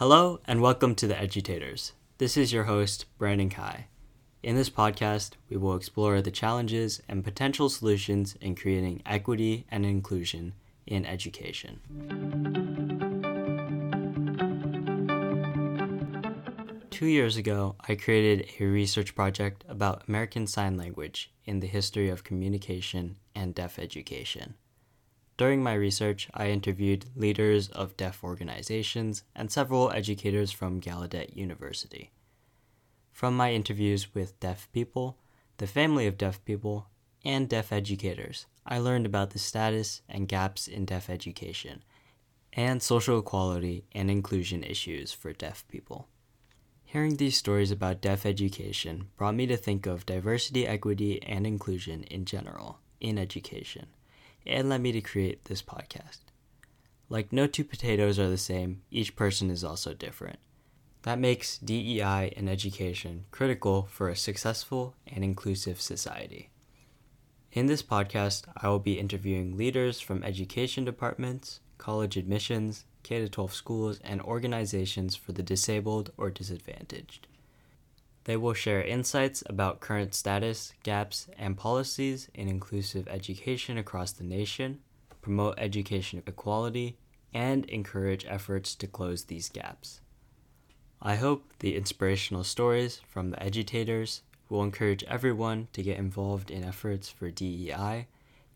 Hello, and welcome to the Edutators. This is your host, Brandon Kai. In this podcast, we will explore the challenges and potential solutions in creating equity and inclusion in education. Two years ago, I created a research project about American Sign Language in the history of communication and deaf education. During my research, I interviewed leaders of deaf organizations and several educators from Gallaudet University. From my interviews with deaf people, the family of deaf people, and deaf educators, I learned about the status and gaps in deaf education and social equality and inclusion issues for deaf people. Hearing these stories about deaf education brought me to think of diversity, equity, and inclusion in general in education and led me to create this podcast. Like no two potatoes are the same, each person is also different. That makes DEI and education critical for a successful and inclusive society. In this podcast, I will be interviewing leaders from education departments, college admissions, K 12 schools, and organizations for the disabled or disadvantaged. They will share insights about current status, gaps, and policies in inclusive education across the nation, promote education equality, and encourage efforts to close these gaps. I hope the inspirational stories from the edutators will encourage everyone to get involved in efforts for DEI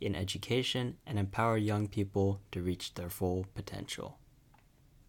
in education and empower young people to reach their full potential.